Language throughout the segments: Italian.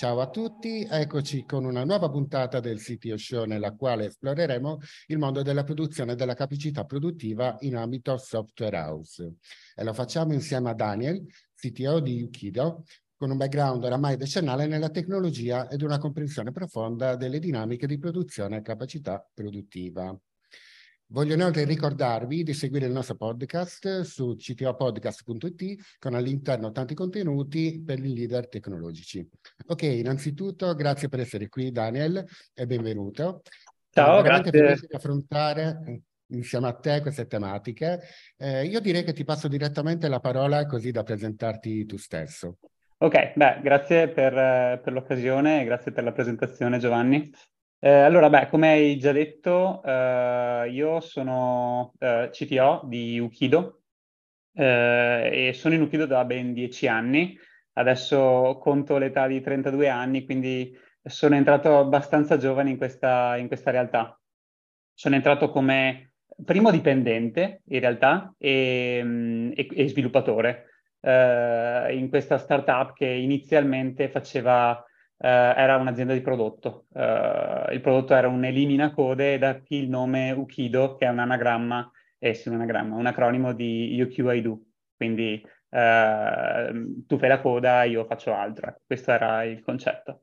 Ciao a tutti, eccoci con una nuova puntata del CTO Show nella quale esploreremo il mondo della produzione e della capacità produttiva in ambito software house. E lo facciamo insieme a Daniel, CTO di Ukido, con un background oramai decennale nella tecnologia ed una comprensione profonda delle dinamiche di produzione e capacità produttiva. Voglio inoltre ricordarvi di seguire il nostro podcast su ctopodcast.it con all'interno tanti contenuti per i leader tecnologici. Ok, innanzitutto grazie per essere qui Daniel e benvenuto. Ciao, grazie. felice di affrontare eh, insieme a te queste tematiche. Eh, io direi che ti passo direttamente la parola così da presentarti tu stesso. Ok, beh, grazie per, eh, per l'occasione e grazie per la presentazione Giovanni. Eh, allora, beh, come hai già detto, eh, io sono eh, CTO di Ukido eh, e sono in Ukido da ben dieci anni. Adesso conto l'età di 32 anni, quindi sono entrato abbastanza giovane in questa, in questa realtà. Sono entrato come primo dipendente, in realtà, e, mm, e, e sviluppatore eh, in questa startup che inizialmente faceva era un'azienda di prodotto. Eh, il prodotto era un elimina code e da qui il nome Ukido, che è un anagramma, eh sì, un anagramma, un acronimo di You. Quindi eh, tu fai la coda, io faccio altro. Questo era il concetto.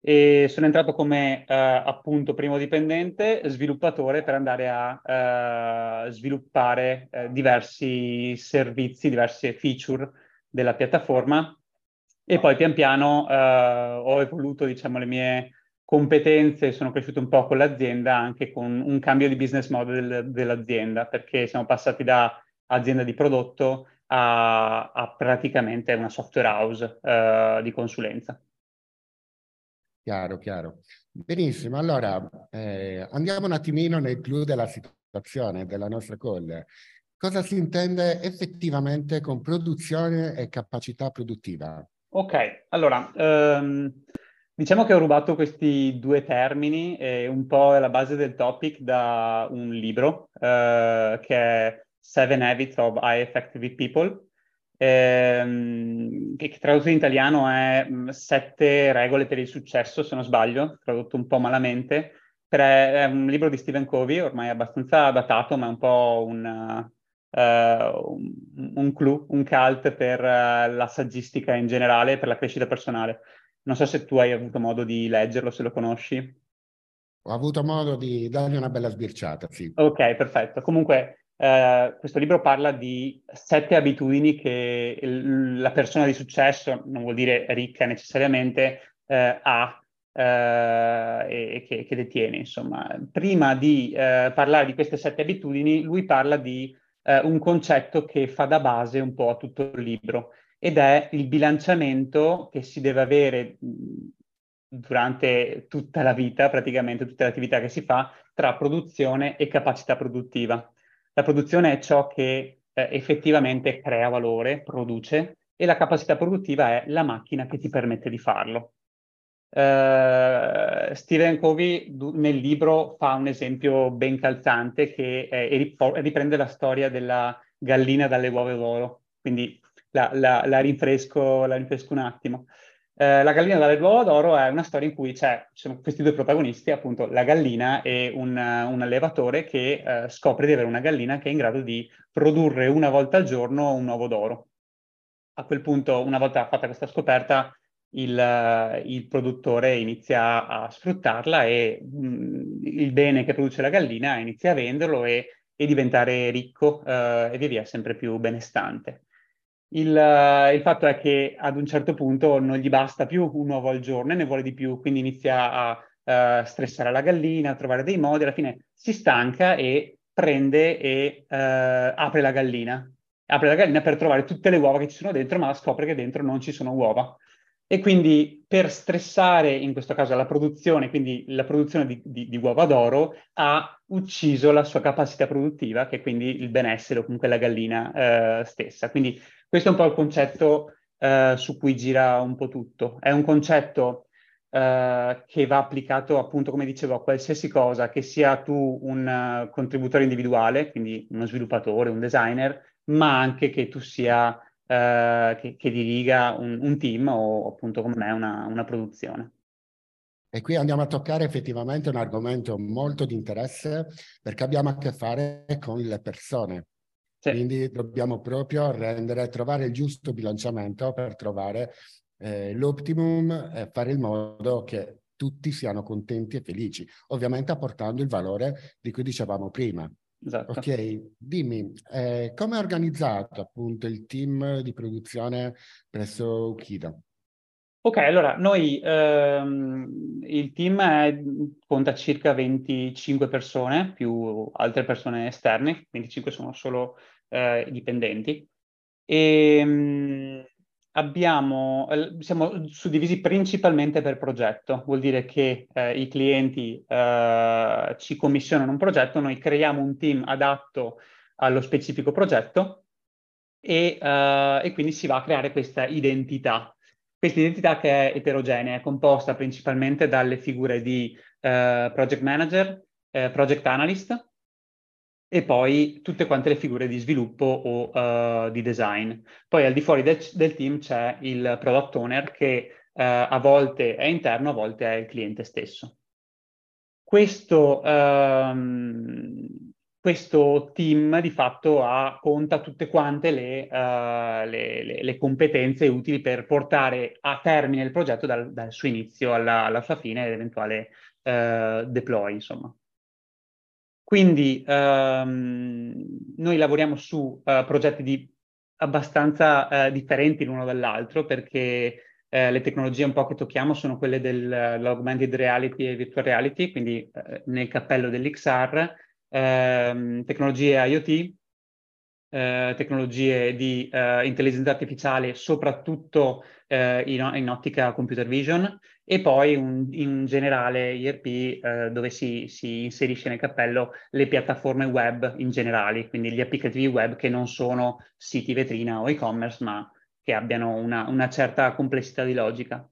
E sono entrato come eh, appunto primo dipendente, sviluppatore per andare a eh, sviluppare eh, diversi servizi, diverse feature della piattaforma e poi pian piano eh, ho evoluto, diciamo, le mie competenze, sono cresciuto un po' con l'azienda anche con un cambio di business model dell'azienda, perché siamo passati da azienda di prodotto a, a praticamente una software house eh, di consulenza. Chiaro, chiaro. Benissimo, allora eh, andiamo un attimino nel clou della situazione della nostra call. Cosa si intende effettivamente con produzione e capacità produttiva? Ok, allora, um, diciamo che ho rubato questi due termini e un po' è la base del topic da un libro uh, che è Seven Habits of High Effective People, ehm, che tradotto in italiano è mm, Sette regole per il successo, se non sbaglio, tradotto un po' malamente. È un libro di Stephen Covey, ormai abbastanza datato, ma è un po' un, un, un clue, un cult per uh, la saggistica in generale e per la crescita personale. Non so se tu hai avuto modo di leggerlo, se lo conosci. Ho avuto modo di dargli una bella sbirciata, sì. Ok, perfetto. Comunque, Uh, questo libro parla di sette abitudini che il, la persona di successo, non vuol dire ricca necessariamente, uh, ha uh, e, e che, che, detiene. Insomma, prima di parlare di queste sette abitudini, lui parla di eh, un concetto che fa da base un po' a tutto il libro ed è il bilanciamento che si deve avere durante tutta la vita, praticamente tutte le attività che si fa, tra produzione e capacità produttiva. La produzione è ciò che eh, effettivamente crea valore, produce, e la capacità produttiva è la macchina che ti permette di farlo. Uh, Stephen Covey nel libro fa un esempio ben calzante che rip- riprende la storia della gallina dalle uova d'oro, quindi la, la, la, rinfresco, la rinfresco, un attimo. Uh, la gallina dalle uova d'oro è una storia in cui c'è, ci sono questi due protagonisti, appunto la gallina e un, un allevatore che uh, scopre di avere una gallina che è in grado di produrre una volta al giorno un uovo d'oro. A quel punto, una volta fatta questa scoperta, il, il, produttore inizia a sfruttarla e mh, mm, il bene che produce la gallina inizia a venderlo e, e diventare ricco eh, e via via sempre più benestante. Il, il, fatto è che ad un certo punto non gli basta più un uovo al giorno e ne vuole di più, quindi inizia a uh, stressare la gallina, a trovare dei modi, alla fine si stanca e prende e uh, apre la gallina. Apre la gallina per trovare tutte le uova che ci sono dentro, ma scopre che dentro non ci sono uova E quindi per stressare, in questo caso, la produzione, quindi la produzione di, di, di, uova d'oro, ha ucciso la sua capacità produttiva, che è quindi il benessere o comunque la gallina eh, stessa. Quindi questo è un po' il concetto eh, su cui gira un po' tutto. È un concetto eh, che va applicato, appunto, come dicevo, a qualsiasi cosa, che sia tu un uh, contributore individuale, quindi uno sviluppatore, un designer, ma anche che tu sia eh, che, che, diriga un, un, team o appunto come me una, una produzione. E qui andiamo a toccare effettivamente un argomento molto di interesse perché abbiamo a che fare con le persone. Sì. Quindi dobbiamo proprio rendere, trovare il giusto bilanciamento per trovare eh, l'optimum e fare in modo che tutti siano contenti e felici, ovviamente apportando il valore di cui dicevamo prima. Esatto. Ok, dimmi, eh, come è organizzato appunto il team di produzione presso Ukido? Ok, allora noi ehm, il team è, conta circa 25 persone più altre persone esterne, 25 sono solo eh, dipendenti. E, ehm, abbiamo, eh, siamo suddivisi principalmente per progetto, vuol dire che eh, i clienti eh, ci commissionano un progetto, noi creiamo un team adatto allo specifico progetto e, eh, e quindi si va a creare questa identità. Questa identità che è eterogenea, è composta principalmente dalle figure di eh, project manager, eh, project analyst, e poi tutte quante le figure di sviluppo o uh, di design. Poi al di fuori del, del team c'è il product owner che uh, a volte è interno, a volte è il cliente stesso. Questo, um, questo team di fatto ha, conta tutte quante le, uh, le, le, le, competenze utili per portare a termine il progetto dal, dal suo inizio alla, alla sua fine ed eventuale deploy, insomma. Quindi ehm, noi lavoriamo su uh, progetti di abbastanza uh, differenti l'uno dall'altro perché uh, le tecnologie un po' che tocchiamo sono quelle dell'augmented reality e virtual reality, quindi nel cappello dell'XR, ehm, tecnologie IoT, tecnologie di intelligenza artificiale, soprattutto in, in ottica computer vision, e poi un, in generale IRP eh, dove si, si, inserisce nel cappello le piattaforme web in generale, quindi gli applicativi web che non sono siti vetrina o e-commerce, ma che abbiano una, una certa complessità di logica.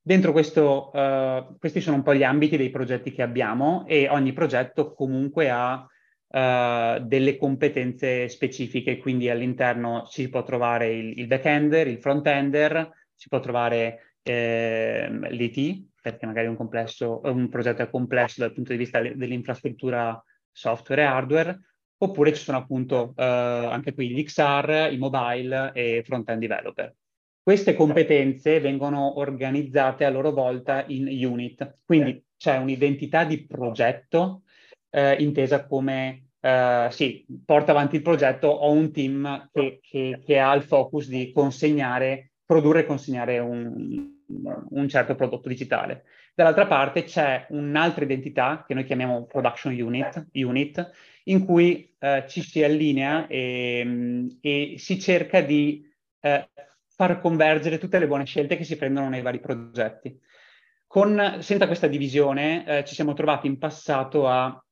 Dentro questo, uh, questi sono un po' gli ambiti dei progetti che abbiamo e ogni progetto comunque ha uh, delle competenze specifiche, quindi all'interno si può trovare il, il back-ender, il front-ender, si può trovare eh, l'IT, perché magari un, complesso, un progetto è complesso dal punto di vista dell'infrastruttura software e hardware, oppure ci sono appunto eh, anche qui l'XR, i mobile e front-end developer. Queste competenze vengono organizzate a loro volta in unit, quindi c'è un'identità di progetto eh, intesa come Uh, sì, porta avanti il progetto, ho un team che, che, che, ha il focus di consegnare produrre e consegnare un, un certo prodotto digitale. Dall'altra parte c'è un'altra identità che noi chiamiamo production unit, unit in cui eh, ci si allinea e, e si cerca di eh, far convergere tutte le buone scelte che si prendono nei vari progetti. Con, senza questa divisione eh, ci siamo trovati in passato a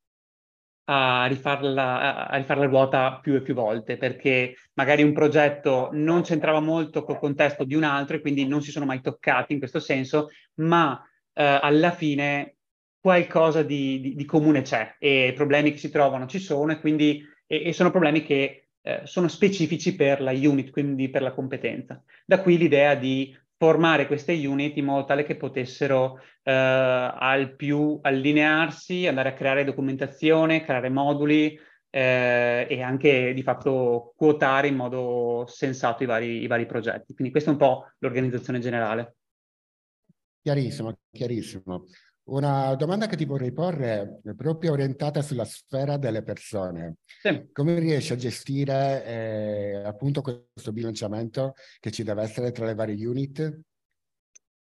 a rifarla, a rifarla ruota più e più volte, perché magari un progetto non c'entrava molto col contesto di un altro e quindi non si sono mai toccati in questo senso, ma eh, alla fine qualcosa di, di, di, comune c'è e problemi che si trovano ci sono e quindi e, e sono problemi che eh, sono specifici per la unit, quindi per la competenza. Da qui l'idea di formare queste unit in modo tale che potessero eh, al più allinearsi, andare a creare documentazione, creare moduli eh, e anche di fatto quotare in modo sensato i vari, i vari progetti. Quindi questa è un po' l'organizzazione generale. Chiarissimo, chiarissimo. Una domanda che ti vorrei porre è proprio orientata sulla sfera delle persone. Sì. Come riesci a gestire eh, appunto questo bilanciamento che ci deve essere tra le varie unit?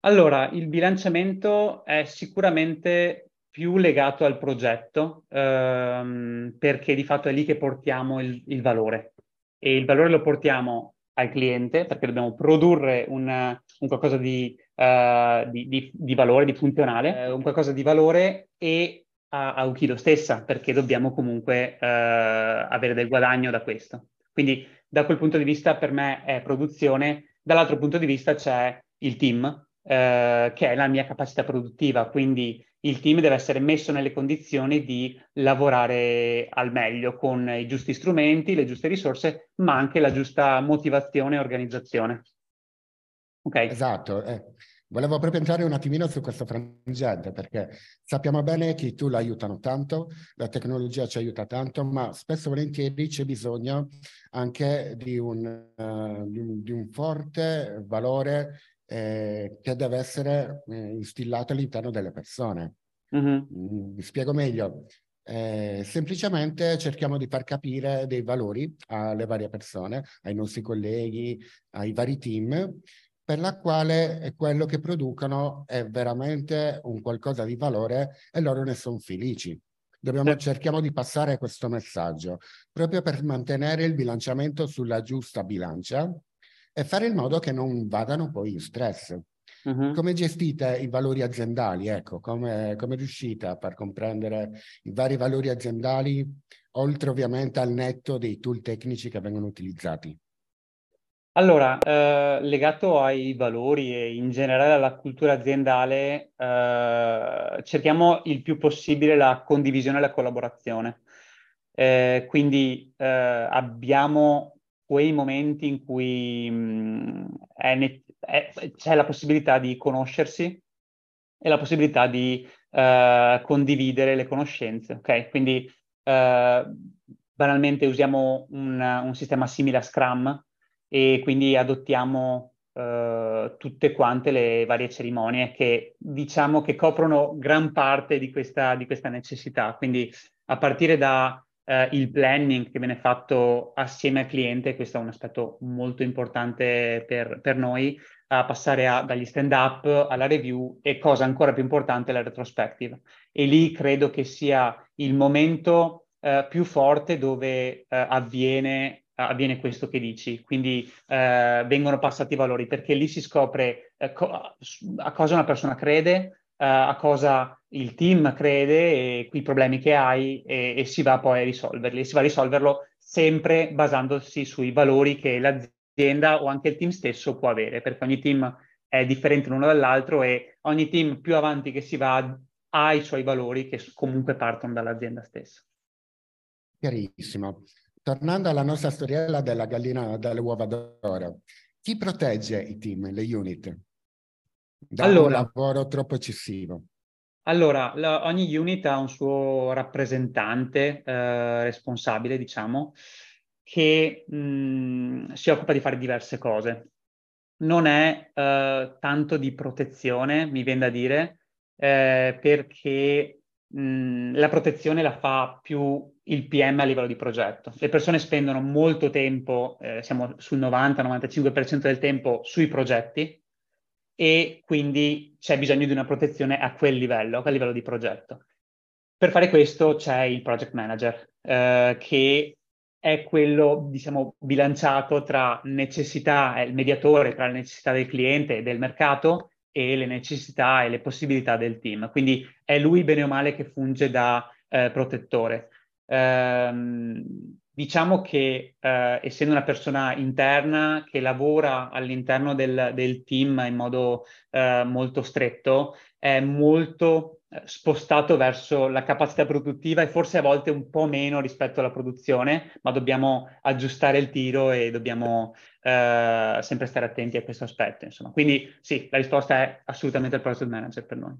Allora, il bilanciamento è sicuramente più legato al progetto ehm, perché di fatto è lì che portiamo il, il valore e il valore lo portiamo al cliente, perché dobbiamo produrre un, un qualcosa di, uh, di, di, di, valore, di funzionale, uh, un qualcosa di valore e a, a Ukido stessa, perché dobbiamo comunque uh, avere del guadagno da questo. Quindi da quel punto di vista per me è produzione, dall'altro punto di vista c'è il team, che è la mia capacità produttiva, quindi il team deve essere messo nelle condizioni di lavorare al meglio con i giusti strumenti, le giuste risorse, ma anche la giusta motivazione e organizzazione. Ok. Esatto. Eh, volevo proprio entrare un attimino su questo frangente, perché sappiamo bene che i tool aiutano tanto, la tecnologia ci aiuta tanto, ma spesso e volentieri c'è bisogno anche di un, uh, di un, di un forte valore eh, che deve essere eh, instillato all'interno delle persone. Mm-hmm. Mm, mi spiego meglio. Eh, semplicemente cerchiamo di far capire dei valori alle varie persone, ai nostri colleghi, ai vari team, per la quale quello che producono è veramente un qualcosa di valore e loro ne sono felici. Dobbiamo, cerchiamo di passare questo messaggio proprio per mantenere il bilanciamento sulla giusta bilancia e fare in modo che non vadano poi in stress. Uh-huh. Come gestite i valori aziendali? Ecco, come, come riuscite a far comprendere i vari valori aziendali, oltre ovviamente al netto dei tool tecnici che vengono utilizzati? Allora, eh, legato ai valori e in generale alla cultura aziendale, eh, cerchiamo il più possibile la condivisione e la collaborazione. Eh, quindi eh, abbiamo quei momenti in cui mh, è ne- è, c'è la possibilità di conoscersi e la possibilità di uh, condividere le conoscenze, ok? Quindi uh, banalmente usiamo un, un, sistema simile a Scrum e quindi adottiamo uh, tutte quante le varie cerimonie che diciamo che coprono gran parte di questa, di questa necessità. Quindi a partire da eh, il planning che viene fatto assieme al cliente, questo è un aspetto molto importante per, per noi, a passare a, dagli stand-up alla review e cosa ancora più importante, la retrospective. E lì credo che sia il momento eh, più forte dove eh, avviene avviene questo che dici, quindi eh, vengono passati i valori, perché lì si scopre eh, a cosa una persona crede, uh, a cosa il team crede e i problemi che hai e, e si va poi a risolverli. Si va a risolverlo sempre basandosi sui valori che l'azienda o anche il team stesso può avere, perché ogni team è differente l'uno dall'altro e ogni team più avanti che si va ha i suoi valori che comunque partono dall'azienda stessa. Chiarissimo. Tornando alla nostra storiella della gallina dalle uova d'oro, chi protegge i team, le unit? da allora, un lavoro troppo eccessivo? Allora, la, ogni unit ha un suo rappresentante eh, responsabile, diciamo, che mh, mm, si occupa di fare diverse cose. Non è eh, tanto di protezione, mi viene da dire, eh, perché la protezione la fa più il PM a livello di progetto. Le persone spendono molto tempo, eh, siamo sul 90-95% del tempo sui progetti, e quindi c'è bisogno di una protezione a quel livello, a livello di progetto. Per fare questo c'è il project manager, eh, che è quello, diciamo, bilanciato tra necessità, è il mediatore tra le necessità del cliente e del mercato e le necessità e le possibilità del team. Quindi è lui, bene o male, che funge da eh, protettore. Um, diciamo che eh, essendo una persona interna che lavora all'interno del, del team in modo eh, molto stretto, è molto spostato verso la capacità produttiva e forse a volte un po' meno rispetto alla produzione, ma dobbiamo aggiustare il tiro e dobbiamo eh, sempre stare attenti a questo aspetto. Insomma. Quindi sì, la risposta è assolutamente il project manager per noi.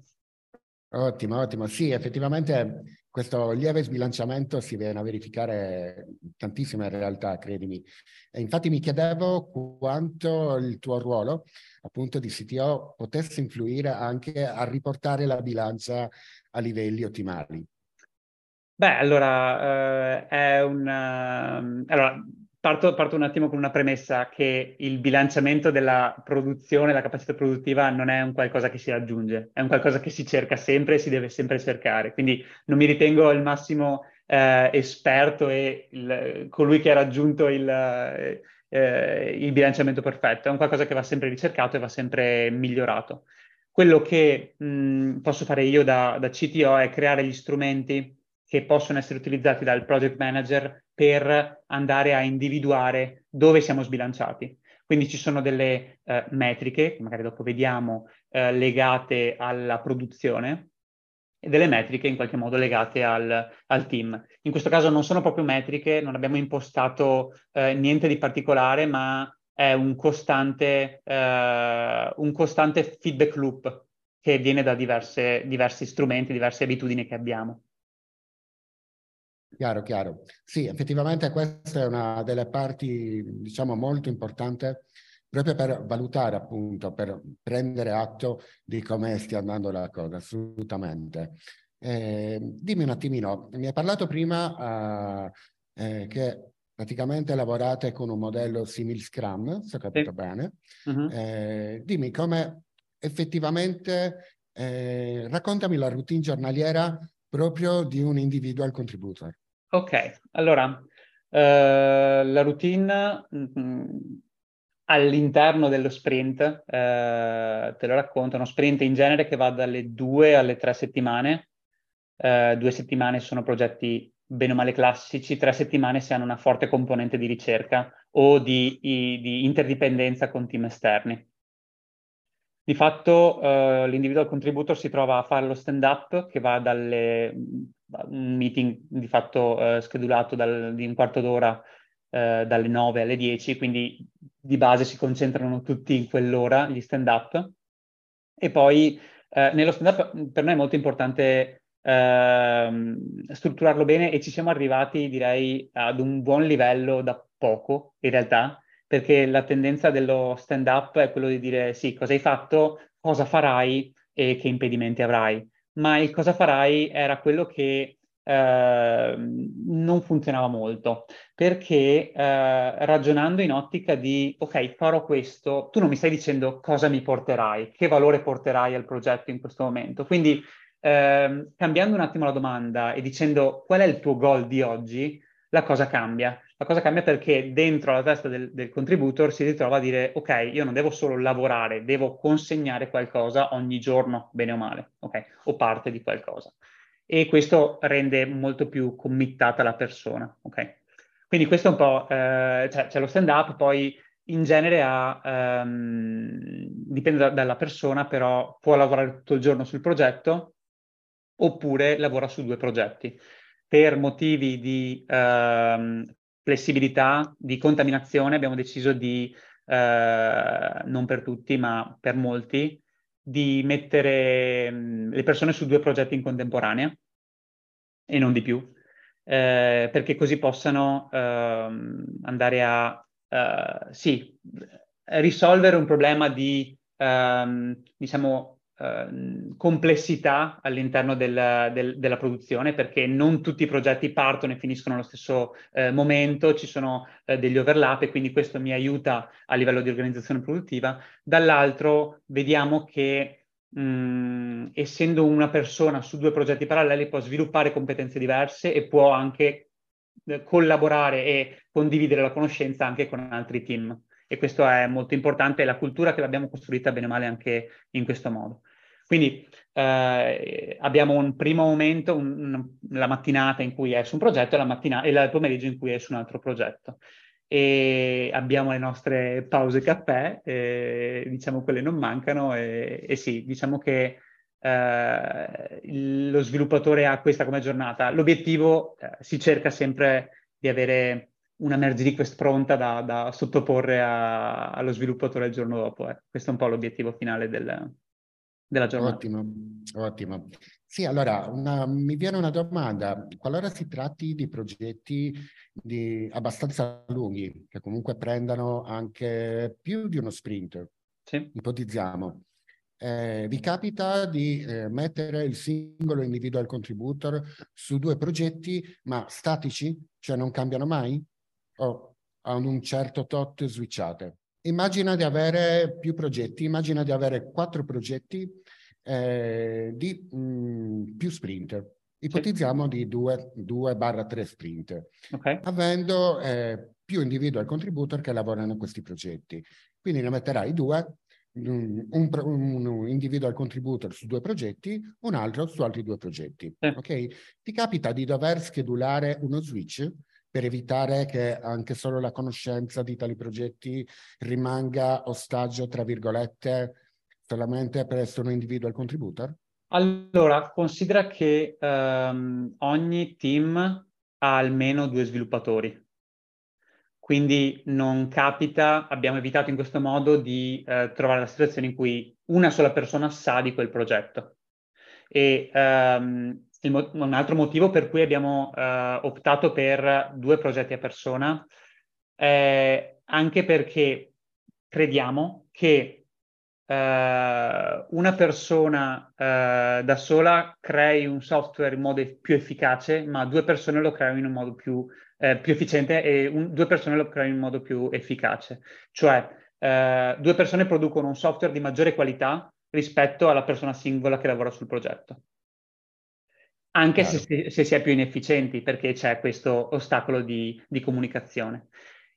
Ottimo, ottimo. Sì, effettivamente questo lieve sbilanciamento si viene a verificare tantissimo in realtà, credimi. E infatti mi chiedevo quanto il tuo ruolo, appunto di CTO, potesse influire anche a riportare la bilancia a livelli ottimali. Beh, allora, eh, è un... Uh, allora, Parto, parto, un attimo con una premessa che il bilanciamento della produzione, la capacità produttiva non è un qualcosa che si raggiunge, è un qualcosa che si cerca sempre e si deve sempre cercare. Quindi non mi ritengo il massimo eh, esperto e il, colui che ha raggiunto il, eh, il bilanciamento perfetto, è un qualcosa che va sempre ricercato e va sempre migliorato. Quello che mh, posso fare io da, da CTO è creare gli strumenti che possono essere utilizzati dal project manager per andare a individuare dove siamo sbilanciati. Quindi ci sono delle eh, metriche, che magari dopo vediamo, eh, legate alla produzione e delle metriche in qualche modo legate al, al, team. In questo caso non sono proprio metriche, non abbiamo impostato eh, niente di particolare, ma è un costante, eh, un costante feedback loop che viene da diverse, diversi strumenti, diverse abitudini che abbiamo. Chiaro, chiaro. Sì, effettivamente questa è una delle parti, diciamo, molto importante proprio per valutare, appunto, per prendere atto di come stia andando la cosa, assolutamente. Eh, dimmi un attimino, mi hai parlato prima uh, eh, che praticamente lavorate con un modello simil Scrum, se ho capito sì. bene. Uh-huh. Eh, dimmi come effettivamente, eh, raccontami la routine giornaliera proprio di un individual contributor. Ok, allora, eh, la routine mh, mm, all'interno dello sprint, eh, te lo racconto, uno sprint in genere che va dalle due alle tre settimane, eh, due settimane sono progetti bene o male classici, tre settimane se hanno una forte componente di ricerca o di, di interdipendenza con team esterni. Di fatto eh, l'individual contributor si trova a fare lo stand-up che va dalle meeting di fatto eh, schedulato dal, di un quarto d'ora eh, dalle 9 alle 10, quindi di base si concentrano tutti in quell'ora gli stand-up. E poi eh, nello stand-up per noi è molto importante ehm, strutturarlo bene e ci siamo arrivati, direi, ad un buon livello da poco, in realtà, perché la tendenza dello stand-up è quello di dire sì, cosa hai fatto, cosa farai e che impedimenti avrai ma il cosa farai era quello che eh, non funzionava molto, perché eh, ragionando in ottica di, ok, farò questo, tu non mi stai dicendo cosa mi porterai, che valore porterai al progetto in questo momento. Quindi eh, cambiando un attimo la domanda e dicendo qual è il tuo goal di oggi, la cosa cambia. La cosa cambia perché dentro la testa del, del, contributor si ritrova a dire ok, io non devo solo lavorare, devo consegnare qualcosa ogni giorno, bene o male, ok? O parte di qualcosa. E questo rende molto più committata la persona, ok? Quindi questo è un po', eh, cioè, c'è lo stand-up, poi in genere ha, ehm, dipende da, dalla persona, però può lavorare tutto il giorno sul progetto oppure lavora su due progetti per motivi di ehm, flessibilità, di contaminazione, abbiamo deciso di, eh, non per tutti, ma per molti, di mettere le persone su due progetti in contemporanea e non di più, eh, perché così possano eh, andare a, eh, sì, risolvere un problema di, ehm, diciamo, Ehm, complessità all'interno del, del, della produzione perché non tutti i progetti partono e finiscono allo stesso eh, momento, ci sono eh, degli overlap e quindi questo mi aiuta a livello di organizzazione produttiva. Dall'altro vediamo che mm, essendo una persona su due progetti paralleli può sviluppare competenze diverse e può anche eh, collaborare e condividere la conoscenza anche con altri team e questo è molto importante, è la cultura che l'abbiamo costruita bene o male anche in questo modo. Quindi eh, abbiamo un primo momento, un, la mattinata in cui è su un progetto e, la mattina- e il pomeriggio in cui è su un altro progetto. E abbiamo le nostre pause caffè, eh, diciamo quelle non mancano e, e sì, diciamo che eh, lo sviluppatore ha questa come giornata. L'obiettivo eh, si cerca sempre di avere una merge request pronta da, da sottoporre a, allo sviluppatore il giorno dopo. Eh. Questo è un po' l'obiettivo finale del, della giornata. Ottimo, ottimo. Sì, allora una, mi viene una domanda. Qualora si tratti di progetti di, abbastanza lunghi, che comunque prendano anche più di uno sprint, sì. ipotizziamo, eh, vi capita di eh, mettere il singolo individual contributor su due progetti, ma statici, cioè non cambiano mai? O a un certo tot switchate? Immagina di avere più progetti, immagina di avere quattro progetti eh, di mh, più sprint. Ipotizziamo di 2-3 sprint, okay. avendo eh, più individual contributor che lavorano in questi progetti. Quindi ne metterai due, un, un, un, individual contributor su due progetti, un altro su altri due progetti. Eh. Ok? Ti capita di dover schedulare uno switch per evitare che anche solo la conoscenza di tali progetti rimanga ostaggio, tra virgolette, solamente presso un individual contributor? Allora, considera che um, ogni team ha almeno due sviluppatori. Quindi non capita, abbiamo evitato in questo modo di eh, trovare la situazione in cui una sola persona sa di quel progetto. E um, mo- un altro motivo per cui abbiamo uh, optato per due progetti a persona è anche perché crediamo che uh, una persona uh, da sola crei un software in modo più efficace, ma due persone lo creano in un modo più, più efficiente e un, due persone lo creano in modo più efficace. Cioè, due persone producono un software di maggiore qualità rispetto alla persona singola che lavora sul progetto anche se, se, si è più inefficienti perché c'è questo ostacolo di, di comunicazione.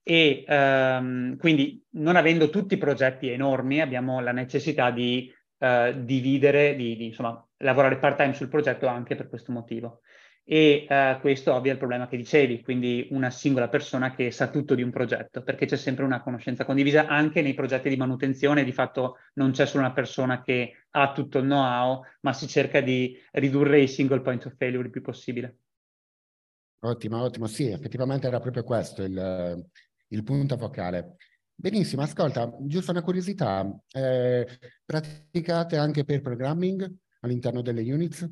E um, quindi non avendo tutti i progetti enormi abbiamo la necessità di uh, dividere, di, di insomma, lavorare part time sul progetto anche per questo motivo e uh, questo ovvia il problema che dicevi, quindi una singola persona che sa tutto di un progetto, perché c'è sempre una conoscenza condivisa anche nei progetti di manutenzione, di fatto non c'è solo una persona che ha tutto il know-how, ma si cerca di ridurre i single point of failure il più possibile. Ottimo, ottimo, sì, effettivamente era proprio questo il, il punto focale. Benissimo, ascolta, giusto una curiosità, eh, praticate anche per programming all'interno delle units?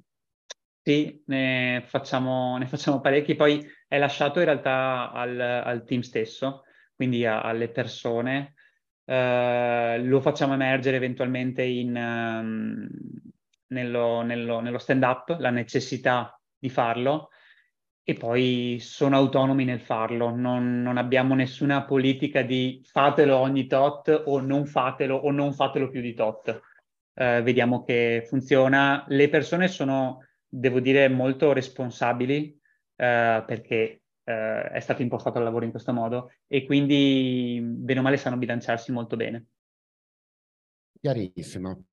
Sì, ne facciamo, ne facciamo parecchi, poi è lasciato in realtà al, al team stesso, quindi a, alle persone. Uh, lo facciamo emergere eventualmente in, um, nello, nello, nello stand-up, la necessità di farlo, e poi sono autonomi nel farlo, non, non, abbiamo nessuna politica di fatelo ogni tot o non fatelo o non fatelo più di tot. Uh, vediamo che funziona. Le persone sono devo dire, molto responsabili eh, perché eh, è stato impostato il lavoro in questo modo e quindi, bene o male, sanno bilanciarsi molto bene. Chiarissimo.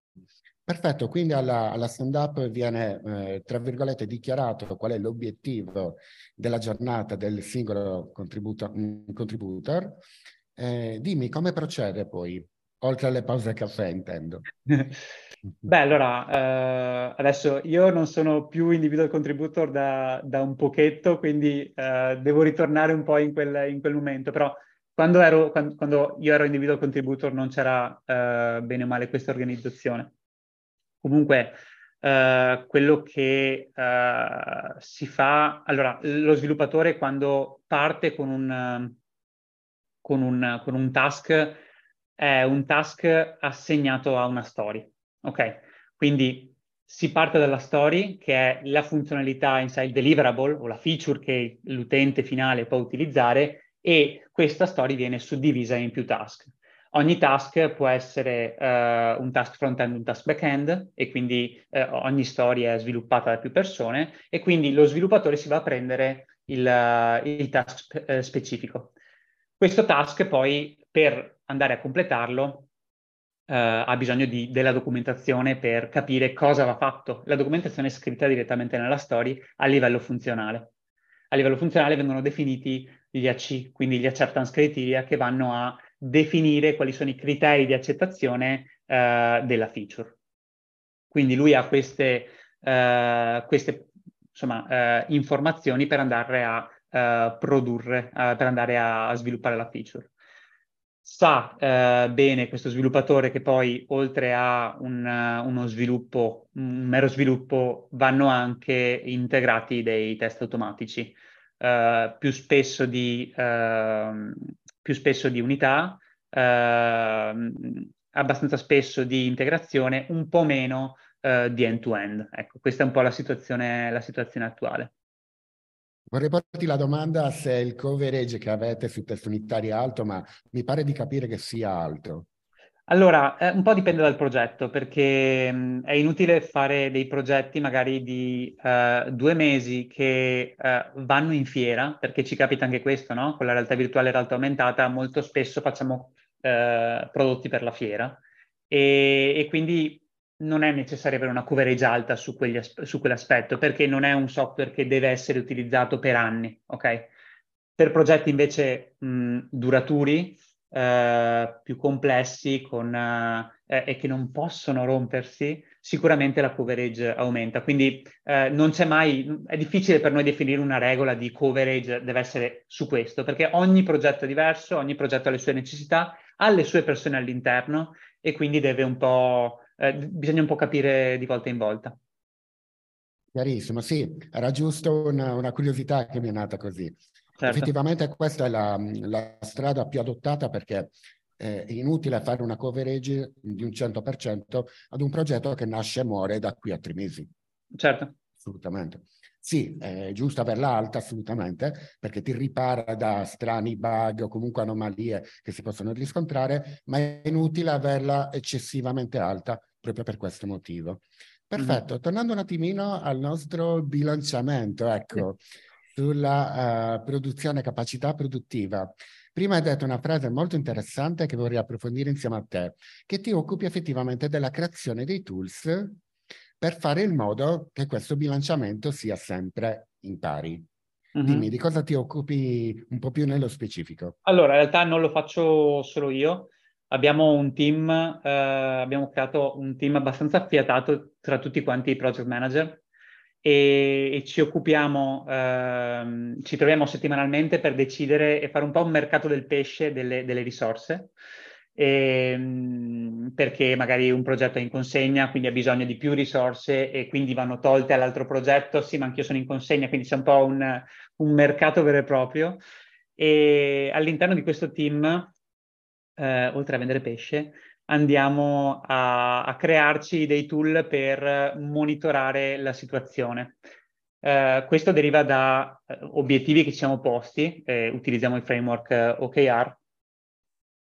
Perfetto, quindi alla, alla stand-up viene, eh, tra virgolette, dichiarato qual è l'obiettivo della giornata del singolo contributor. contributor. Eh, dimmi come procede poi, oltre alle pause caffè intendo. Beh, allora, eh, adesso io non sono più individual contributor da, da un pochetto, quindi eh, devo ritornare un po' in quel, in quel momento, però quando, ero, quando, quando, io ero individual contributor non c'era eh, bene o male questa organizzazione. Comunque, eh, quello che eh, si fa, allora, lo sviluppatore quando parte con un, con un, con un task, è un task assegnato a una story Ok, quindi si parte dalla story, che è la funzionalità inside deliverable o la feature che l'utente finale può utilizzare e questa story viene suddivisa in più task. Ogni task può essere uh, un task front-end, un task back-end e quindi uh, ogni story è sviluppata da più persone e quindi lo sviluppatore si va a prendere il, uh, il task spe- specifico. Questo task poi per andare a completarlo ha bisogno di, della documentazione per capire cosa va fatto. La documentazione è scritta direttamente nella story a livello funzionale. A livello funzionale vengono definiti gli AC, quindi gli acceptance criteria, che vanno a definire quali sono i criteri di accettazione uh, della feature. Quindi lui ha queste, uh, queste insomma, informazioni per andare a produrre, per andare a sviluppare la feature sa eh, bene questo sviluppatore che poi oltre a un, uno sviluppo, un mero sviluppo, vanno anche integrati dei test automatici, eh, più, spesso di, eh, più spesso di unità, ehm, abbastanza spesso di integrazione, un po' meno eh, di end-to-end. Ecco, questa è un po' la situazione, la situazione attuale. Vorrei porti la domanda se il coverage che avete su test unitari è alto, ma mi pare di capire che sia alto. Allora, eh, un po' dipende dal progetto, perché mh, è inutile fare dei progetti magari di uh, due mesi che uh, vanno in fiera, perché ci capita anche questo, no? Con la realtà virtuale e realtà aumentata molto spesso facciamo uh, prodotti per la fiera e, e, quindi non è necessario avere una coverage alta su, aspe- su quell'aspetto, perché non è un software che deve essere utilizzato per anni, ok? Per progetti invece mh, duraturi, eh, più complessi con, eh, e che non possono rompersi, sicuramente la coverage aumenta. Quindi eh, non c'è mai, è difficile per noi definire una regola di coverage, deve essere su questo, perché ogni progetto è diverso, ogni progetto ha le sue necessità, ha le sue persone all'interno e quindi deve un po', eh, bisogna un po' capire di volta in volta. Chiarissimo, sì, era giusto una, una curiosità che mi è nata così. Certo. Effettivamente questa è la, la, strada più adottata perché è inutile fare una coverage di un 100% ad un progetto che nasce e muore da qui a tre mesi. Certo. Assolutamente. Sì, è giusto averla alta assolutamente perché ti ripara da strani bug o comunque anomalie che si possono riscontrare, ma è inutile averla eccessivamente alta proprio per questo motivo. Perfetto, mm-hmm. tornando un attimino al nostro bilanciamento, ecco. Sulla uh, produzione, capacità produttiva. Prima hai detto una frase molto interessante che vorrei approfondire insieme a te, che ti occupi effettivamente della creazione dei tools per fare in modo che questo bilanciamento sia sempre in pari. Mm-hmm. Dimmi di cosa ti occupi un po' più nello specifico. Allora, in realtà non lo faccio solo io. Abbiamo un team, eh, abbiamo creato un team abbastanza affiatato tra tutti quanti i project manager e, e ci occupiamo, ehm, ci troviamo settimanalmente per decidere e fare un po' un mercato del pesce delle, delle risorse. Ehm, perché magari un progetto è in consegna, quindi ha bisogno di più risorse e quindi vanno tolte all'altro progetto. Sì, ma anch'io sono in consegna, quindi c'è un po' un, un mercato vero e proprio. E all'interno di questo team, eh, oltre a vendere pesce, andiamo a, a, crearci dei tool per monitorare la situazione. Uh, questo deriva da uh, obiettivi che ci siamo posti, eh, utilizziamo il framework uh, OKR,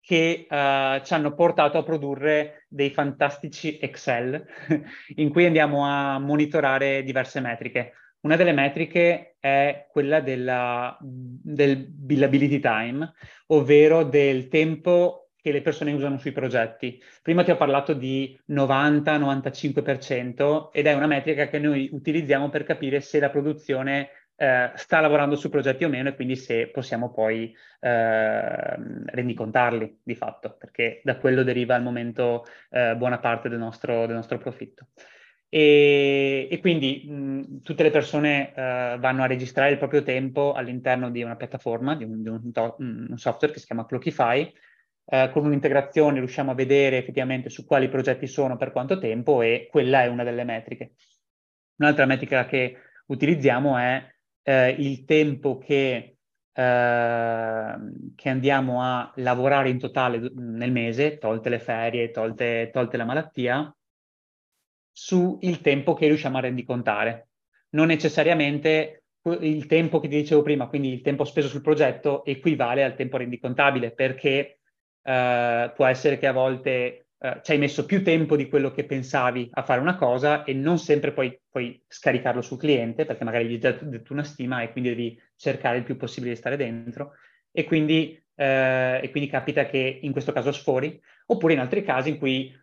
che ci hanno portato a produrre dei fantastici Excel in cui andiamo a monitorare diverse metriche. Una delle metriche è quella della, del billability time, ovvero del tempo che le persone usano sui progetti. Prima ti ho parlato di 90-95% ed è una metrica che noi utilizziamo per capire se la produzione eh, sta lavorando su progetti o meno e quindi se possiamo poi eh, rendicontarli di fatto, perché da quello deriva al momento eh, buona parte del nostro, del nostro profitto. E, e, quindi mh, tutte le persone uh, vanno a registrare il proprio tempo all'interno di una piattaforma, di un, di un, un software che si chiama Clockify, eh, con un'integrazione riusciamo a vedere effettivamente su quali progetti sono per quanto tempo e quella è una delle metriche. Un'altra metrica che utilizziamo è eh, il tempo che, eh, che, andiamo a lavorare in totale nel mese, tolte le ferie, tolte, tolte la malattia, su il tempo che riusciamo a rendicontare. Non necessariamente il tempo che ti dicevo prima, quindi il tempo speso sul progetto, equivale al tempo rendicontabile, perché Uh, può essere che a volte uh, ci hai messo più tempo di quello che pensavi a fare una cosa e non sempre puoi, puoi scaricarlo sul cliente perché magari gli hai detto una stima e quindi devi cercare il più possibile di stare dentro e quindi, uh, e quindi capita che in questo caso sfori oppure in altri casi in cui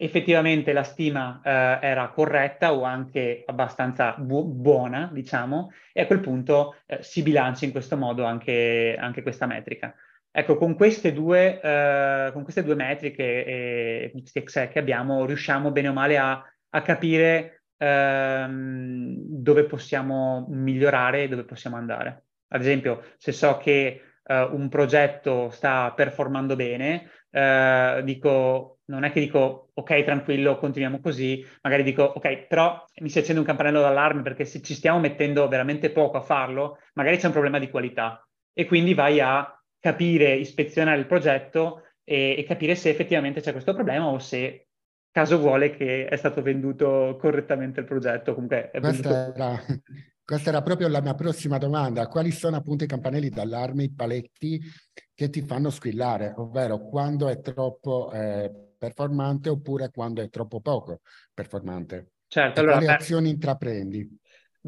effettivamente la stima era corretta o anche abbastanza bu- buona, diciamo, e a quel punto si bilancia in questo modo anche, anche questa metrica. Ecco, con queste due, eh, con queste due metriche e Excel che abbiamo, riusciamo bene o male a, a capire ehm, dove possiamo migliorare e dove possiamo andare. Ad esempio, se so che eh, un progetto sta performando bene, eh, dico, non è che dico, ok, tranquillo, continuiamo così, magari dico, ok, però mi si accende un campanello d'allarme perché se ci stiamo mettendo veramente poco a farlo, magari c'è un problema di qualità e quindi vai a capire, ispezionare il progetto e, e capire se effettivamente c'è questo problema o se caso vuole che è stato venduto correttamente il progetto. Comunque questa, era, questa, era, proprio la mia prossima domanda. Quali sono appunto i campanelli d'allarme, i paletti che ti fanno squillare, ovvero quando è troppo eh, performante oppure quando è troppo poco performante. Certo, e allora, quali beh, azioni intraprendi?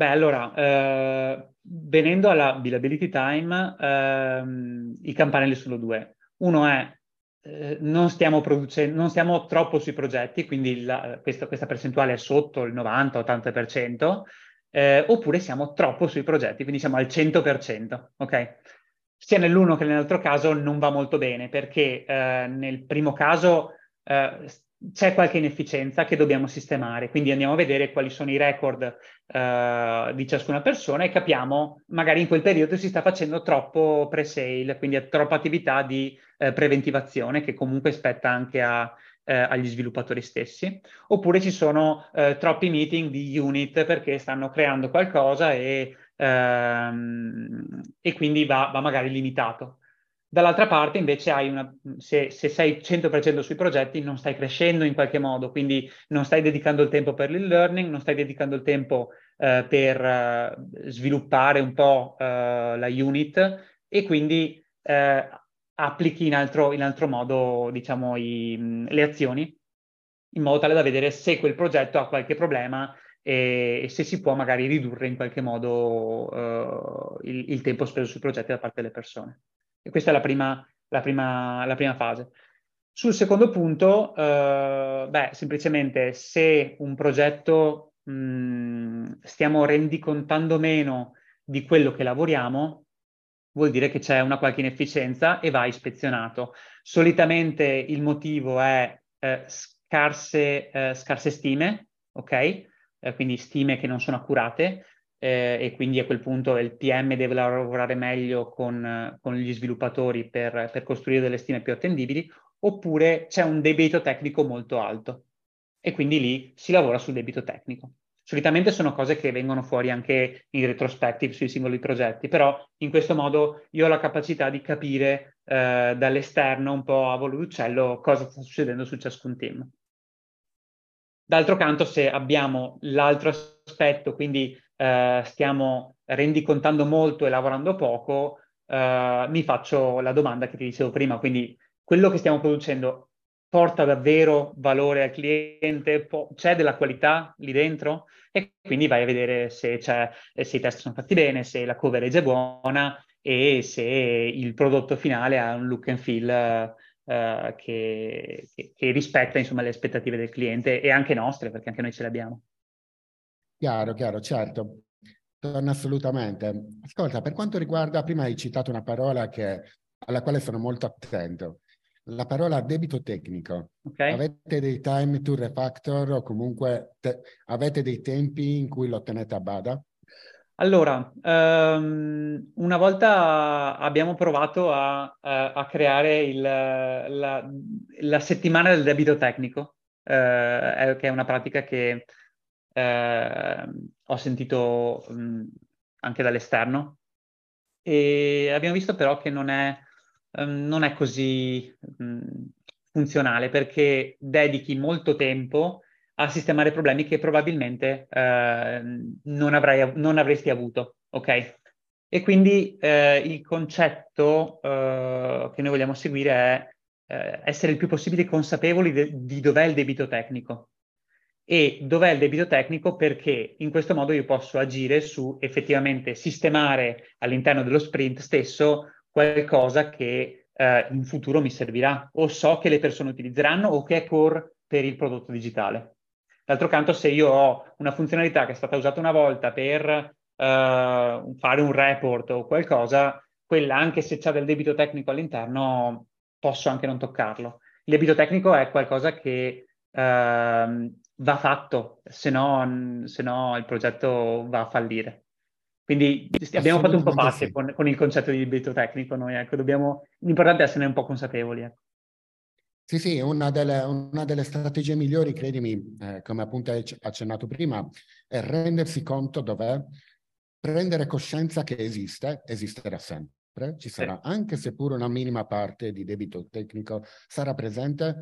Beh, allora, eh, venendo alla billability time, ehm, i campanelli sono due. Uno è eh, non stiamo producendo, non stiamo troppo sui progetti, quindi la, questa, questa, percentuale è sotto il 90-80%, eh, oppure siamo troppo sui progetti, quindi siamo al 100%, ok? Sia nell'uno che nell'altro caso non va molto bene, perché eh, nel primo caso eh, c'è qualche inefficienza che dobbiamo sistemare, quindi andiamo a vedere quali sono i record uh, di ciascuna persona e capiamo, magari in quel periodo si sta facendo troppo pre-sale, quindi troppa attività di uh, preventivazione che comunque spetta anche a, uh, agli sviluppatori stessi, oppure ci sono troppi meeting di unit perché stanno creando qualcosa e, ehm, e quindi va, va magari limitato. Dall'altra parte invece una, se, se, sei 100% sui progetti non stai crescendo in qualche modo, quindi non stai dedicando il tempo per il learning, non stai dedicando il tempo eh, per eh, sviluppare un po' eh, la unit e quindi eh, applichi in altro, in altro modo diciamo, i, le azioni in modo tale da vedere se quel progetto ha qualche problema e, e se si può magari ridurre in qualche modo eh, il, il tempo speso sui progetti da parte delle persone. E questa è la prima, la prima, la prima fase. Sul secondo punto, eh, beh, semplicemente se un progetto mh, stiamo rendicontando meno di quello che lavoriamo, vuol dire che c'è una qualche inefficienza e va ispezionato. Solitamente il motivo è eh, scarse, eh, scarse stime, ok? Eh, quindi stime che non sono accurate, eh, e quindi a quel punto il PM deve lavorare meglio con, con gli sviluppatori per, per, costruire delle stime più attendibili, oppure c'è un debito tecnico molto alto e quindi lì si lavora sul debito tecnico. Solitamente sono cose che vengono fuori anche in retrospective sui singoli progetti, però in questo modo io ho la capacità di capire eh, dall'esterno un po' a volo d'uccello cosa sta succedendo su ciascun team. D'altro canto, se abbiamo l'altro aspetto, quindi eh, stiamo rendicontando molto e lavorando poco, eh, mi faccio la domanda che ti dicevo prima, quindi quello che stiamo producendo porta davvero valore al cliente, po- c'è della qualità lì dentro e quindi vai a vedere se, se i test sono fatti bene, se la coverage è buona e se il prodotto finale ha un look and feel uh, che, che, che, rispetta insomma, le aspettative del cliente e anche nostre, perché anche noi ce le abbiamo. Chiaro, chiaro, certo. Torna assolutamente. Ascolta, per quanto riguarda, prima hai citato una parola che, alla quale sono molto attento, la parola debito tecnico. Okay. Avete dei time to refactor o comunque te, avete dei tempi in cui lo tenete a bada? Allora, um, una volta abbiamo provato a, a, a creare il, la, la, settimana del debito tecnico, uh, che è una pratica che eh, ho sentito mh, anche dall'esterno e abbiamo visto però che non è, um, non è così mh, funzionale perché dedichi molto tempo a sistemare problemi che probabilmente eh, non, avrai, non, avresti avuto, ok? E quindi eh, il concetto eh, che noi vogliamo seguire è eh, essere il più possibile consapevoli de- di dov'è il debito tecnico e dov'è il debito tecnico perché in questo modo io posso agire su effettivamente sistemare all'interno dello sprint stesso qualcosa che eh, in futuro mi servirà o so che le persone utilizzeranno o che è core per il prodotto digitale. D'altro canto, se io ho una funzionalità che è stata usata una volta per uh, fare un report o qualcosa, quella, anche se c'è del debito tecnico all'interno, posso anche non toccarlo. Il debito tecnico è qualcosa che uh, va fatto, se no, se no il progetto va a fallire. Quindi abbiamo fatto un po' pace sì. con, con, il concetto di debito tecnico noi, ecco, dobbiamo, l'importante è essere un po' consapevoli. Ecco. Sì, sì, una delle, una delle strategie migliori, credimi, eh, come appunto hai accennato prima, è rendersi conto dov'è, prendere coscienza che esiste, esisterà sempre, ci sarà, sì. anche seppur una minima parte di debito tecnico sarà presente,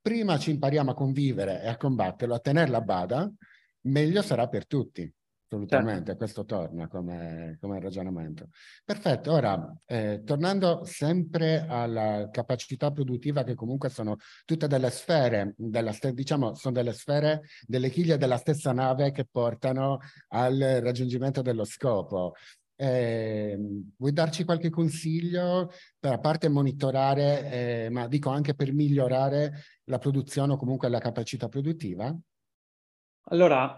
prima ci impariamo a convivere e a combatterlo, a tenerla a bada, meglio sarà per tutti. Assolutamente, certo. questo torna come, come, ragionamento. Perfetto, ora eh, tornando sempre alla capacità produttiva che comunque sono tutte delle sfere, della diciamo sono delle sfere, delle chiglie della stessa nave che portano al raggiungimento dello scopo. Eh, vuoi darci qualche consiglio per a parte monitorare, eh, ma dico anche per migliorare la produzione o comunque la capacità produttiva? Allora,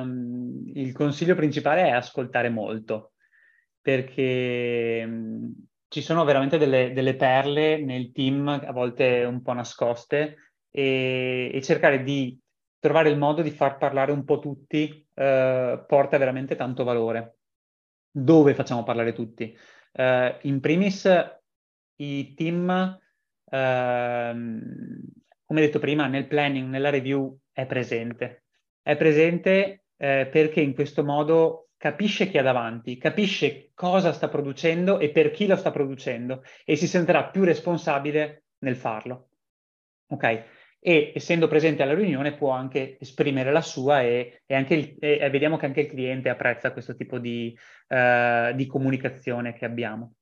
ehm, il consiglio principale è ascoltare molto, perché mm, ci sono veramente delle, delle, perle nel team, a volte un po' nascoste, e, e, cercare di trovare il modo di far parlare un po' tutti eh, porta veramente tanto valore. Dove facciamo parlare tutti? Eh, in primis, i team, ehm, come detto prima, nel planning, nella review è presente è presente eh, perché in questo modo capisce chi ha davanti, capisce cosa sta producendo e per chi lo sta producendo e si sentirà più responsabile nel farlo. Ok? E essendo presente alla riunione può anche esprimere la sua e, e, il, e vediamo che anche il cliente apprezza questo tipo di, uh, di comunicazione che abbiamo.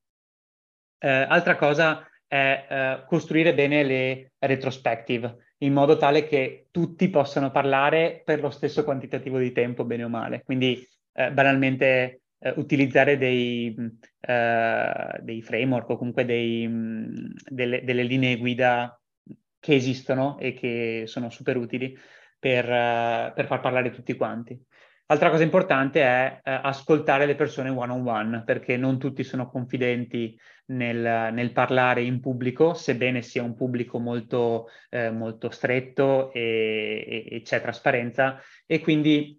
Uh, altra cosa è uh, costruire bene le retrospective in modo tale che tutti possano parlare per lo stesso quantitativo di tempo, bene o male. Quindi banalmente utilizzare dei, dei, framework o comunque dei, mh, delle, delle, linee guida che esistono e che sono super utili per, uh, per far parlare tutti quanti. Altra cosa importante è eh, ascoltare le persone one on one, perché non tutti sono confidenti nel, nel parlare in pubblico, sebbene sia un pubblico molto, eh, molto stretto e, e, e, c'è trasparenza, e quindi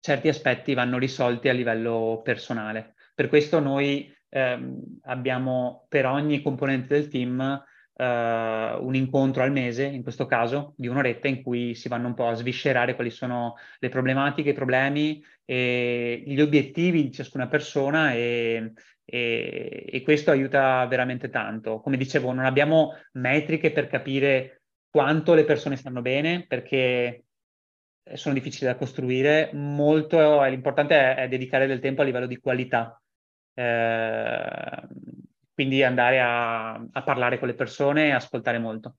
certi aspetti vanno risolti a livello personale. Per questo noi ehm, abbiamo per ogni componente del team uh, un incontro al mese, in questo caso, di un'oretta in cui si vanno un po' a sviscerare quali sono le problematiche, i problemi e gli obiettivi di ciascuna persona e, e, e questo aiuta veramente tanto. Come dicevo, non abbiamo metriche per capire quanto le persone stanno bene, perché sono difficili da costruire, molto l'importante è, è, dedicare del tempo a livello di qualità. Eh, quindi andare a, a parlare con le persone e ascoltare molto.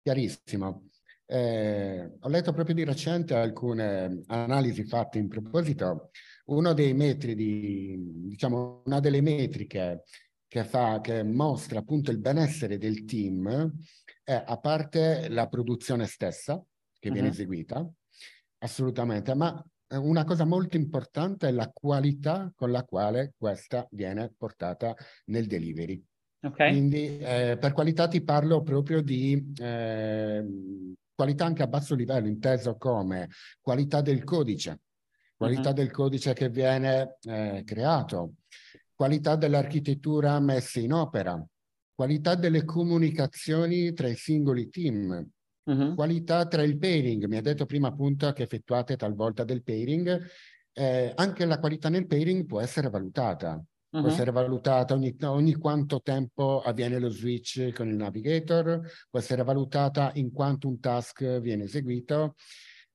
Chiarissimo. Eh, ho letto proprio di recente alcune analisi fatte in proposito. Uno dei metri di, diciamo, una delle metriche che, fa, che mostra appunto il benessere del team è a parte la produzione stessa che uh-huh. viene eseguita, assolutamente, ma una cosa molto importante è la qualità con la quale questa viene portata nel delivery. Okay. Quindi eh, per qualità ti parlo proprio di eh, qualità anche a basso livello, inteso come qualità del codice, qualità uh-huh. del codice che viene eh, creato, qualità dell'architettura messa in opera, qualità delle comunicazioni tra i singoli team, Uh-huh. Qualità tra il pairing, mi ha detto prima appunto che effettuate talvolta del pairing, eh, anche la qualità nel pairing può essere valutata. Uh-huh. Può essere valutata ogni, ogni, quanto tempo avviene lo switch con il navigator, può essere valutata in quanto un task viene eseguito.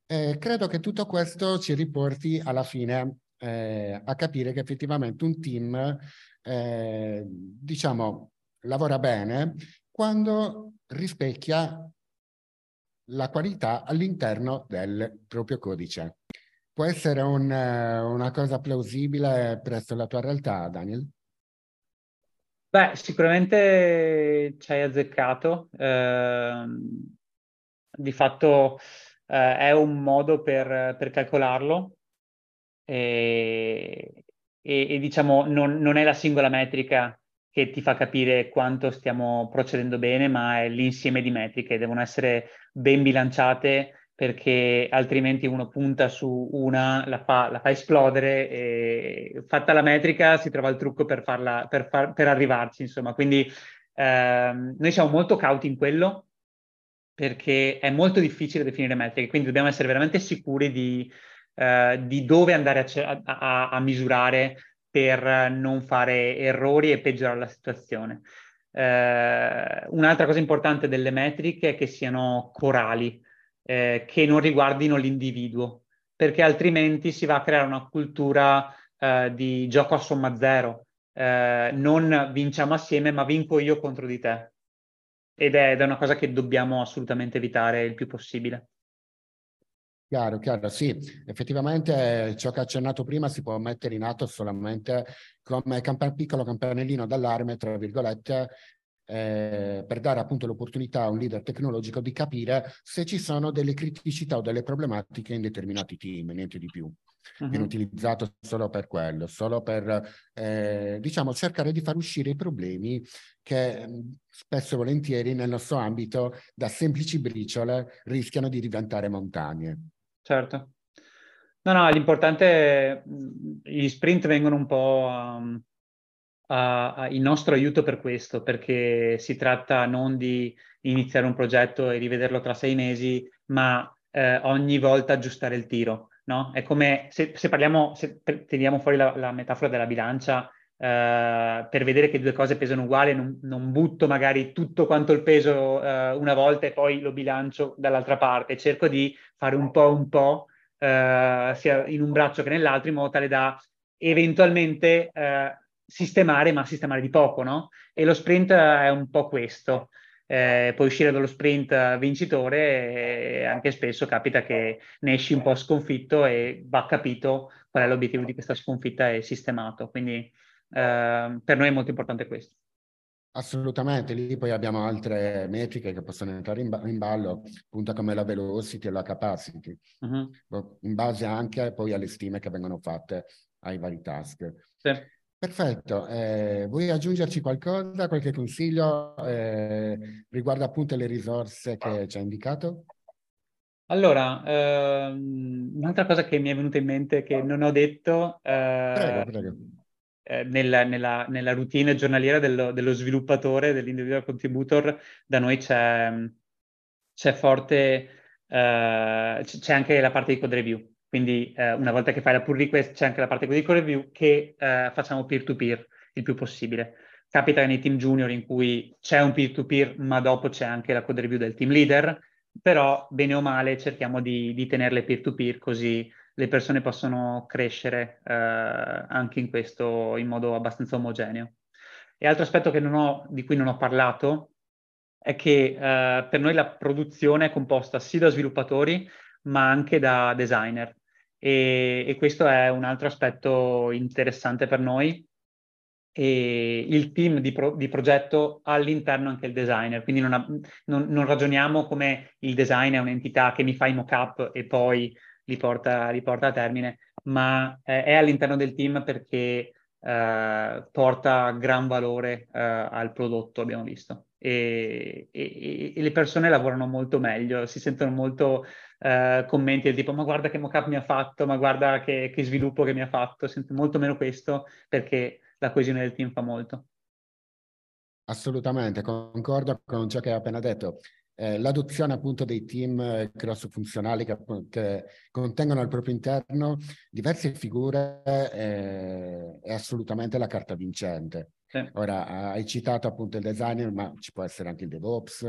Eh, credo che tutto questo ci riporti alla fine eh, a capire che effettivamente un team, eh, diciamo, lavora bene quando rispecchia la qualità all'interno del proprio codice. Può essere un, una cosa plausibile presso la tua realtà, Daniel? Beh, sicuramente ci hai azzeccato. Eh, di fatto eh, è un modo per, per calcolarlo e, e, e diciamo non, non, è la singola metrica che ti fa capire quanto stiamo procedendo bene, ma è l'insieme di metriche, devono essere ben bilanciate perché altrimenti uno punta su una, la fa, la fa esplodere e fatta la metrica si trova il trucco per, farla, per, far, per arrivarci, insomma. Quindi ehm, noi siamo molto cauti in quello perché è molto difficile definire metriche, quindi dobbiamo essere veramente sicuri di, eh, di dove andare a, a, a misurare per non fare errori e peggiorare la situazione. Eh, un'altra cosa importante delle metriche è che siano corali, eh, che non riguardino l'individuo. perché altrimenti si va a creare una cultura eh, di gioco a somma zero. Eh, non vinciamo assieme, ma vinco io contro di te. Ed è, ed è una cosa che dobbiamo assolutamente evitare il più possibile. Chiaro, chiaro, sì, effettivamente ciò che ha accennato prima si può mettere in atto solamente come camp- piccolo campanellino d'allarme, tra virgolette, eh, per dare appunto l'opportunità a un leader tecnologico di capire se ci sono delle criticità o delle problematiche in determinati team, niente di più. Uh-huh. Viene utilizzato solo per quello, solo per, eh, diciamo, cercare di far uscire i problemi che spesso e volentieri nel nostro ambito da semplici briciole rischiano di diventare montagne. Certo. No, no, l'importante, gli sprint vengono un po' um, a, a, il nostro aiuto per questo, perché si tratta non di iniziare un progetto e rivederlo tra sei mesi, ma eh, ogni volta aggiustare il tiro, no? È come se, se parliamo, se teniamo fuori la, la metafora della bilancia, Uh, per vedere che due cose pesano uguali, non, non butto magari tutto quanto il peso uh, una volta e poi lo bilancio dall'altra parte, cerco di fare un po' un po', uh, sia in un braccio che nell'altro, in modo tale da eventualmente sistemare, ma sistemare di poco, no? E lo sprint è un po' questo. Eh, puoi uscire dallo sprint vincitore e anche spesso capita che ne esci un po' sconfitto e va capito qual è l'obiettivo di questa sconfitta e sistemato. Quindi eh, per noi è molto importante questo. Assolutamente, lì poi abbiamo altre metriche che possono entrare in, ba- in ballo, appunto come la velocity e la capacity, uh-huh. in base anche poi alle stime che vengono fatte ai vari task. Sì. Perfetto, eh, vuoi aggiungerci qualcosa, qualche consiglio eh, riguardo appunto le risorse che ci hai indicato? Allora, ehm, un'altra cosa che mi è venuta in mente che non ho detto, eh, prego, prego eh, nella, nella, nella, routine giornaliera dello, dello, sviluppatore, dell'individual contributor, da noi c'è, c'è forte, eh, c'è anche la parte di code review. Quindi eh, una volta che fai la pull request c'è anche la parte di code review che eh, facciamo peer-to-peer il più possibile. Capita nei team junior in cui c'è un peer-to-peer, ma dopo c'è anche la code review del team leader, però bene o male cerchiamo di, di tenerle peer-to-peer così le persone possono crescere eh, anche in questo in modo abbastanza omogeneo. E altro aspetto ho, di cui non ho parlato è che eh, per noi la produzione è composta sì da sviluppatori ma anche da designer e, e questo è un altro aspetto interessante per noi e il team di, pro, di, progetto all'interno anche il designer, quindi non, ha, non, non, ragioniamo come il design è un'entità che mi fa i mock-up e poi li porta, li porta a termine, ma eh, è all'interno del team perché eh, porta gran valore eh, al prodotto, abbiamo visto. E, e, e, le persone lavorano molto meglio, si sentono molto eh, commenti del tipo ma guarda che mockup mi ha fatto, ma guarda che, che sviluppo che mi ha fatto, sento molto meno questo perché la coesione del team fa molto. Assolutamente, concordo con ciò che hai appena detto eh, l'adozione appunto dei team eh, cross funzionali che, che, contengono al proprio interno diverse figure eh, è assolutamente la carta vincente. Sì. Ora, hai citato appunto il designer, ma ci può essere anche il DevOps,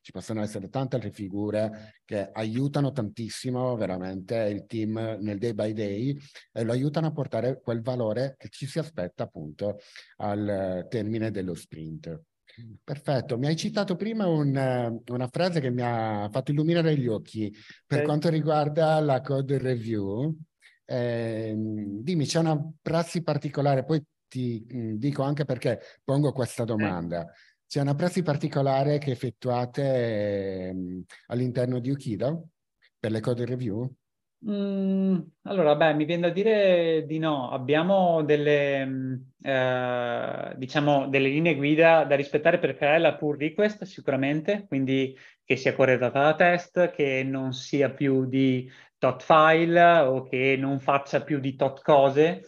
ci possono essere tante altre figure che aiutano tantissimo veramente il team nel day by day e lo aiutano a portare quel valore che ci si aspetta appunto al termine dello sprint. Perfetto, mi hai citato prima un, una frase che mi ha fatto illuminare gli occhi per eh. quanto riguarda la code review. Eh, dimmi, c'è una prassi particolare, poi ti mh, mm, dico anche perché pongo questa domanda. C'è una prassi particolare che effettuate eh, all'interno di Ukido per le code review? Mm, allora, beh, mi viene da dire di no. Abbiamo delle, mm, eh, diciamo, delle linee guida da rispettare per creare la pull request, sicuramente, quindi che sia corredata da test, che non sia più di tot file o che non faccia più di tot cose.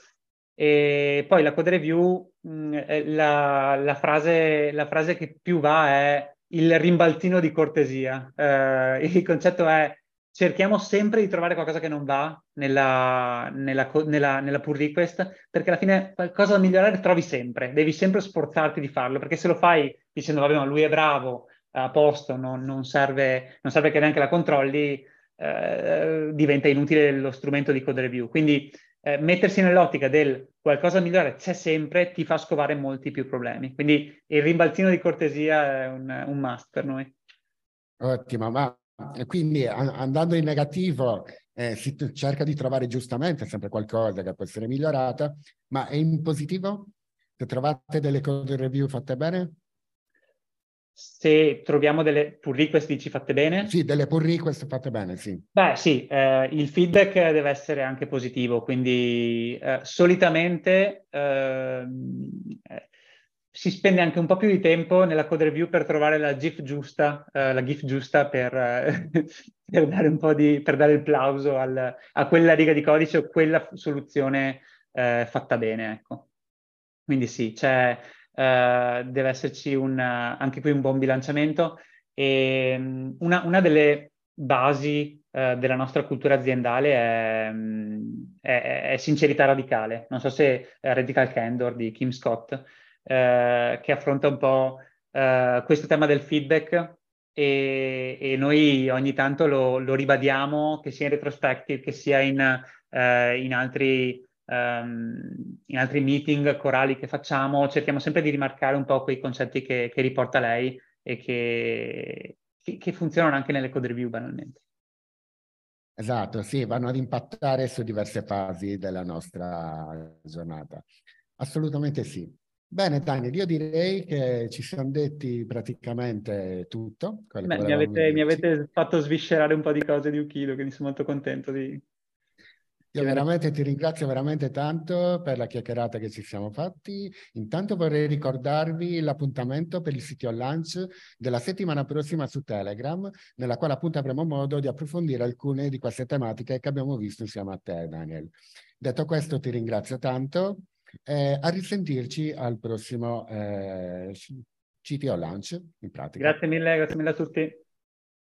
E poi la code review, mh, mm, la, la, frase, la frase che più va è il rimbalzino di cortesia. Eh, il concetto è cerchiamo sempre di trovare qualcosa che non va nella, nella, nella, nella pull request, perché alla fine qualcosa da migliorare trovi sempre, devi sempre sforzarti di farlo, perché se lo fai dicendo vabbè ma lui è bravo, a posto, non, non, serve, non serve che neanche la controlli, eh, diventa inutile lo strumento di code review. Quindi eh, mettersi nell'ottica del qualcosa da migliorare c'è sempre, ti fa scovare molti più problemi. Quindi il rimbalzino di cortesia è un, un must per noi. Ottimo, ma quindi andando in negativo eh, si cerca di trovare giustamente sempre qualcosa che può essere migliorata, ma è in positivo? Se trovate delle code review fatte bene? Se troviamo delle pull request dici fatte bene? Sì, delle pull request fatte bene, sì. Beh, sì, eh, il feedback deve essere anche positivo, quindi eh, solitamente ehm, eh, si spende anche un po' più di tempo nella code review per trovare la GIF giusta, uh, la GIF giusta per, uh, per, dare un po' di, per dare il plauso al, a quella riga di codice o quella soluzione uh, fatta bene, ecco. Quindi sì, c'è, deve esserci un, anche qui un buon bilanciamento e um, una, una, delle basi della nostra cultura aziendale è, è, è, sincerità radicale. Non so se è Radical Candor di Kim Scott, eh, che affronta un po' eh, questo tema del feedback e, e noi ogni tanto lo, lo, ribadiamo, che sia in retrospective, che sia in, eh, in, altri, um, in, altri, meeting corali che facciamo, cerchiamo sempre di rimarcare un po' quei concetti che, che riporta lei e che, che funzionano anche nelle code review banalmente. Esatto, sì, vanno ad impattare su diverse fasi della nostra giornata. Assolutamente sì. Bene Daniel, io direi che ci siamo detti praticamente tutto. Beh, mi, avete, mi, avete, fatto sviscerare un po' di cose di Ukido, quindi sono molto contento di... Io veramente ti ringrazio veramente tanto per la chiacchierata che ci siamo fatti. Intanto vorrei ricordarvi l'appuntamento per il sito launch della settimana prossima su Telegram, nella quale appunto avremo modo di approfondire alcune di queste tematiche che abbiamo visto insieme a te, Daniel. Detto questo, ti ringrazio tanto eh, a risentirci al prossimo eh, CTO Lunch, in pratica. Grazie mille, grazie mille a tutti.